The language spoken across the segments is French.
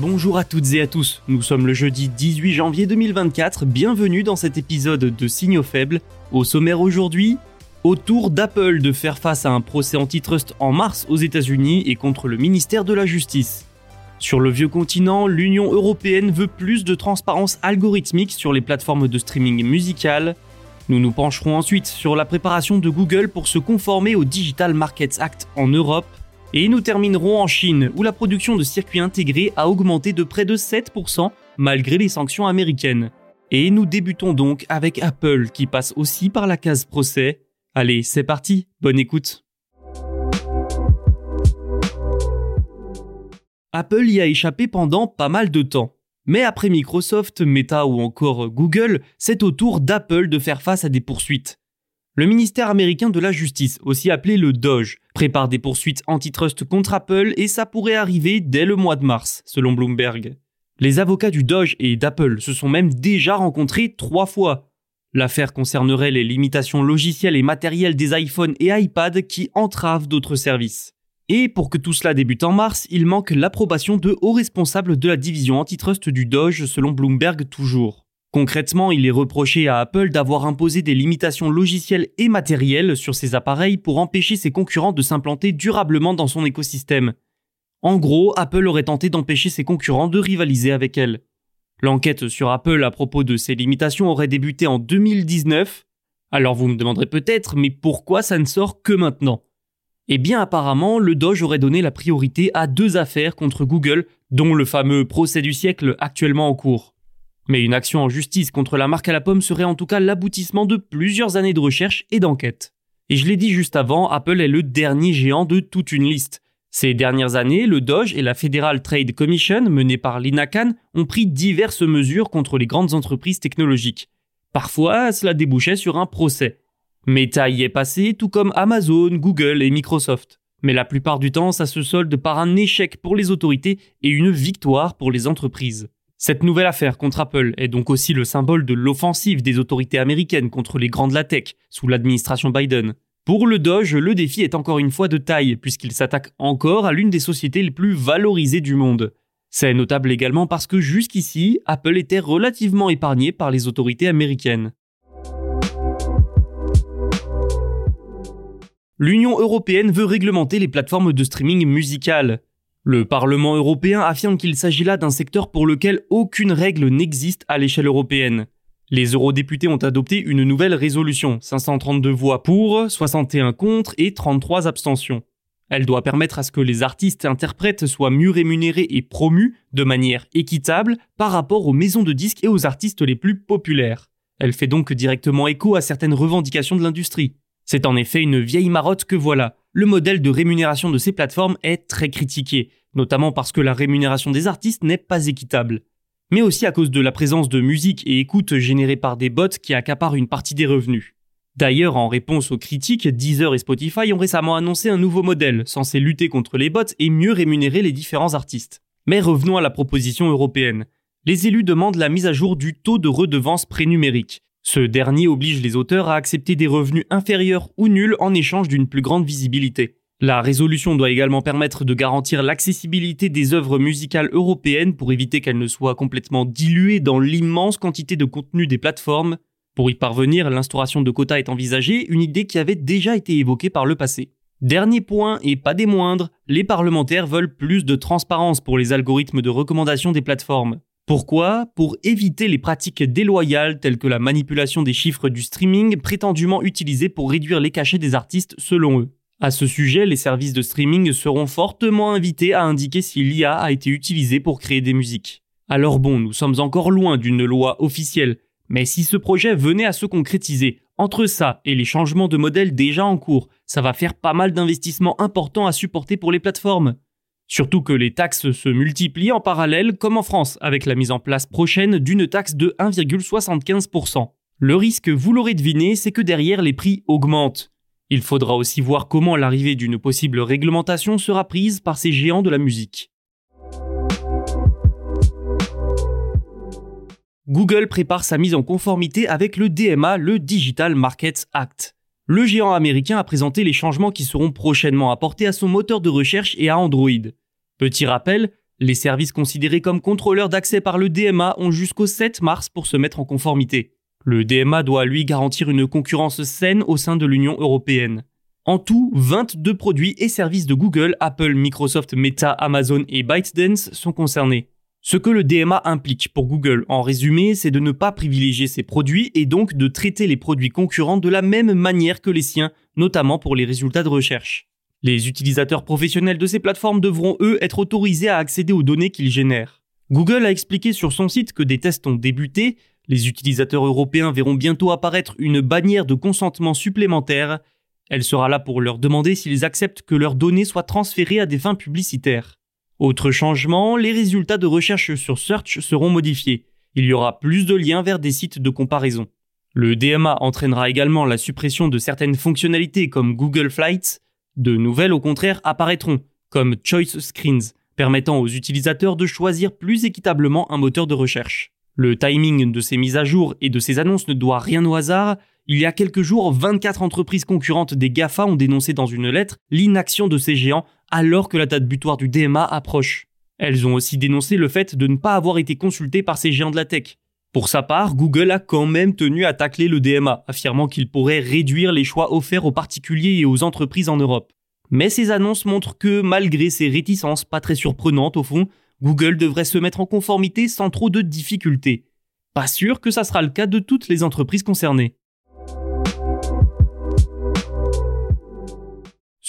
Bonjour à toutes et à tous, nous sommes le jeudi 18 janvier 2024, bienvenue dans cet épisode de Signaux faibles. Au sommaire aujourd'hui, autour d'Apple de faire face à un procès antitrust en mars aux États-Unis et contre le ministère de la Justice. Sur le vieux continent, l'Union européenne veut plus de transparence algorithmique sur les plateformes de streaming musical. Nous nous pencherons ensuite sur la préparation de Google pour se conformer au Digital Markets Act en Europe. Et nous terminerons en Chine, où la production de circuits intégrés a augmenté de près de 7% malgré les sanctions américaines. Et nous débutons donc avec Apple qui passe aussi par la case procès. Allez, c'est parti, bonne écoute. Apple y a échappé pendant pas mal de temps. Mais après Microsoft, Meta ou encore Google, c'est au tour d'Apple de faire face à des poursuites. Le ministère américain de la Justice, aussi appelé le DOGE, prépare des poursuites antitrust contre Apple et ça pourrait arriver dès le mois de mars, selon Bloomberg. Les avocats du Doge et d'Apple se sont même déjà rencontrés trois fois. L'affaire concernerait les limitations logicielles et matérielles des iPhones et iPad qui entravent d'autres services. Et pour que tout cela débute en mars, il manque l'approbation de hauts responsables de la division antitrust du Doge selon Bloomberg toujours. Concrètement, il est reproché à Apple d'avoir imposé des limitations logicielles et matérielles sur ses appareils pour empêcher ses concurrents de s'implanter durablement dans son écosystème. En gros, Apple aurait tenté d'empêcher ses concurrents de rivaliser avec elle. L'enquête sur Apple à propos de ces limitations aurait débuté en 2019. Alors vous me demanderez peut-être, mais pourquoi ça ne sort que maintenant? Eh bien apparemment, le Doge aurait donné la priorité à deux affaires contre Google, dont le fameux procès du siècle actuellement en cours. Mais une action en justice contre la marque à la pomme serait en tout cas l'aboutissement de plusieurs années de recherche et d'enquête. Et je l'ai dit juste avant, Apple est le dernier géant de toute une liste. Ces dernières années, le Doge et la Federal Trade Commission, menée par Lina Khan, ont pris diverses mesures contre les grandes entreprises technologiques. Parfois, cela débouchait sur un procès. Meta y est passé, tout comme Amazon, Google et Microsoft. Mais la plupart du temps, ça se solde par un échec pour les autorités et une victoire pour les entreprises. Cette nouvelle affaire contre Apple est donc aussi le symbole de l'offensive des autorités américaines contre les grands de la tech sous l'administration Biden. Pour le Doge, le défi est encore une fois de taille puisqu'il s'attaque encore à l'une des sociétés les plus valorisées du monde. C'est notable également parce que jusqu'ici, Apple était relativement épargné par les autorités américaines. L'Union européenne veut réglementer les plateformes de streaming musical. Le Parlement européen affirme qu'il s'agit là d'un secteur pour lequel aucune règle n'existe à l'échelle européenne. Les eurodéputés ont adopté une nouvelle résolution, 532 voix pour, 61 contre et 33 abstentions. Elle doit permettre à ce que les artistes et interprètes soient mieux rémunérés et promus de manière équitable par rapport aux maisons de disques et aux artistes les plus populaires. Elle fait donc directement écho à certaines revendications de l'industrie. C'est en effet une vieille marotte que voilà. Le modèle de rémunération de ces plateformes est très critiqué, notamment parce que la rémunération des artistes n'est pas équitable. Mais aussi à cause de la présence de musique et écoute générées par des bots qui accaparent une partie des revenus. D'ailleurs, en réponse aux critiques, Deezer et Spotify ont récemment annoncé un nouveau modèle, censé lutter contre les bots et mieux rémunérer les différents artistes. Mais revenons à la proposition européenne. Les élus demandent la mise à jour du taux de redevance prénumérique. Ce dernier oblige les auteurs à accepter des revenus inférieurs ou nuls en échange d'une plus grande visibilité. La résolution doit également permettre de garantir l'accessibilité des œuvres musicales européennes pour éviter qu'elles ne soient complètement diluées dans l'immense quantité de contenu des plateformes. Pour y parvenir, l'instauration de quotas est envisagée, une idée qui avait déjà été évoquée par le passé. Dernier point, et pas des moindres, les parlementaires veulent plus de transparence pour les algorithmes de recommandation des plateformes. Pourquoi Pour éviter les pratiques déloyales telles que la manipulation des chiffres du streaming prétendument utilisés pour réduire les cachets des artistes selon eux. À ce sujet, les services de streaming seront fortement invités à indiquer si l'IA a été utilisée pour créer des musiques. Alors bon, nous sommes encore loin d'une loi officielle, mais si ce projet venait à se concrétiser, entre ça et les changements de modèle déjà en cours, ça va faire pas mal d'investissements importants à supporter pour les plateformes. Surtout que les taxes se multiplient en parallèle, comme en France, avec la mise en place prochaine d'une taxe de 1,75%. Le risque, vous l'aurez deviné, c'est que derrière les prix augmentent. Il faudra aussi voir comment l'arrivée d'une possible réglementation sera prise par ces géants de la musique. Google prépare sa mise en conformité avec le DMA, le Digital Markets Act. Le géant américain a présenté les changements qui seront prochainement apportés à son moteur de recherche et à Android. Petit rappel, les services considérés comme contrôleurs d'accès par le DMA ont jusqu'au 7 mars pour se mettre en conformité. Le DMA doit lui garantir une concurrence saine au sein de l'Union européenne. En tout, 22 produits et services de Google, Apple, Microsoft, Meta, Amazon et ByteDance sont concernés. Ce que le DMA implique pour Google, en résumé, c'est de ne pas privilégier ses produits et donc de traiter les produits concurrents de la même manière que les siens, notamment pour les résultats de recherche. Les utilisateurs professionnels de ces plateformes devront, eux, être autorisés à accéder aux données qu'ils génèrent. Google a expliqué sur son site que des tests ont débuté, les utilisateurs européens verront bientôt apparaître une bannière de consentement supplémentaire. Elle sera là pour leur demander s'ils acceptent que leurs données soient transférées à des fins publicitaires. Autre changement, les résultats de recherche sur Search seront modifiés. Il y aura plus de liens vers des sites de comparaison. Le DMA entraînera également la suppression de certaines fonctionnalités comme Google Flights. De nouvelles au contraire apparaîtront, comme Choice Screens, permettant aux utilisateurs de choisir plus équitablement un moteur de recherche. Le timing de ces mises à jour et de ces annonces ne doit rien au hasard. Il y a quelques jours, 24 entreprises concurrentes des GAFA ont dénoncé dans une lettre l'inaction de ces géants alors que la date butoir du DMA approche. Elles ont aussi dénoncé le fait de ne pas avoir été consultées par ces géants de la tech. Pour sa part, Google a quand même tenu à tacler le DMA, affirmant qu'il pourrait réduire les choix offerts aux particuliers et aux entreprises en Europe. Mais ces annonces montrent que, malgré ces réticences pas très surprenantes au fond, Google devrait se mettre en conformité sans trop de difficultés. Pas sûr que ça sera le cas de toutes les entreprises concernées.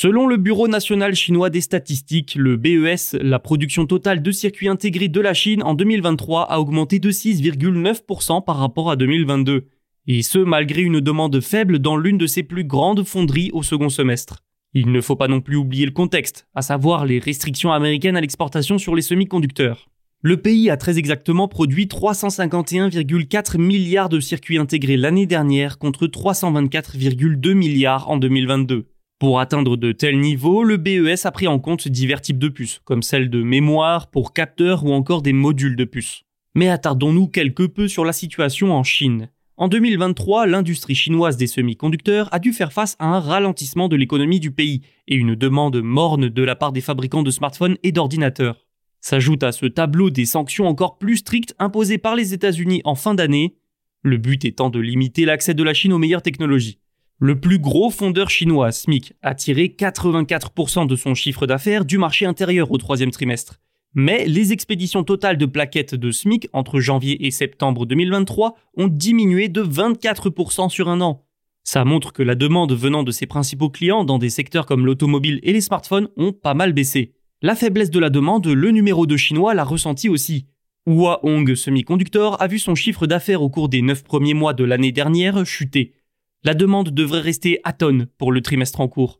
Selon le Bureau national chinois des statistiques, le BES, la production totale de circuits intégrés de la Chine en 2023 a augmenté de 6,9% par rapport à 2022. Et ce, malgré une demande faible dans l'une de ses plus grandes fonderies au second semestre. Il ne faut pas non plus oublier le contexte, à savoir les restrictions américaines à l'exportation sur les semi-conducteurs. Le pays a très exactement produit 351,4 milliards de circuits intégrés l'année dernière contre 324,2 milliards en 2022. Pour atteindre de tels niveaux, le BES a pris en compte divers types de puces, comme celles de mémoire, pour capteurs ou encore des modules de puces. Mais attardons-nous quelque peu sur la situation en Chine. En 2023, l'industrie chinoise des semi-conducteurs a dû faire face à un ralentissement de l'économie du pays et une demande morne de la part des fabricants de smartphones et d'ordinateurs. S'ajoute à ce tableau des sanctions encore plus strictes imposées par les États-Unis en fin d'année, le but étant de limiter l'accès de la Chine aux meilleures technologies. Le plus gros fondeur chinois, SMIC, a tiré 84% de son chiffre d'affaires du marché intérieur au troisième trimestre. Mais les expéditions totales de plaquettes de SMIC entre janvier et septembre 2023 ont diminué de 24% sur un an. Ça montre que la demande venant de ses principaux clients dans des secteurs comme l'automobile et les smartphones ont pas mal baissé. La faiblesse de la demande, le numéro 2 chinois l'a ressenti aussi. Huahong Semiconductor a vu son chiffre d'affaires au cours des 9 premiers mois de l'année dernière chuter. La demande devrait rester atone pour le trimestre en cours.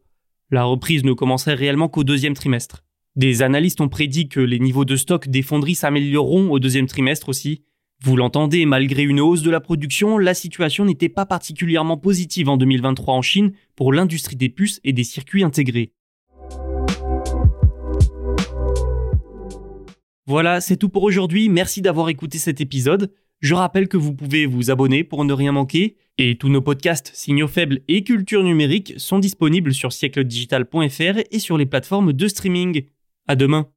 La reprise ne commencerait réellement qu'au deuxième trimestre. Des analystes ont prédit que les niveaux de stock des fonderies s'amélioreront au deuxième trimestre aussi. Vous l'entendez, malgré une hausse de la production, la situation n'était pas particulièrement positive en 2023 en Chine pour l'industrie des puces et des circuits intégrés. Voilà, c'est tout pour aujourd'hui. Merci d'avoir écouté cet épisode. Je rappelle que vous pouvez vous abonner pour ne rien manquer. Et tous nos podcasts Signaux faibles et Culture numérique sont disponibles sur siècledigital.fr et sur les plateformes de streaming. À demain.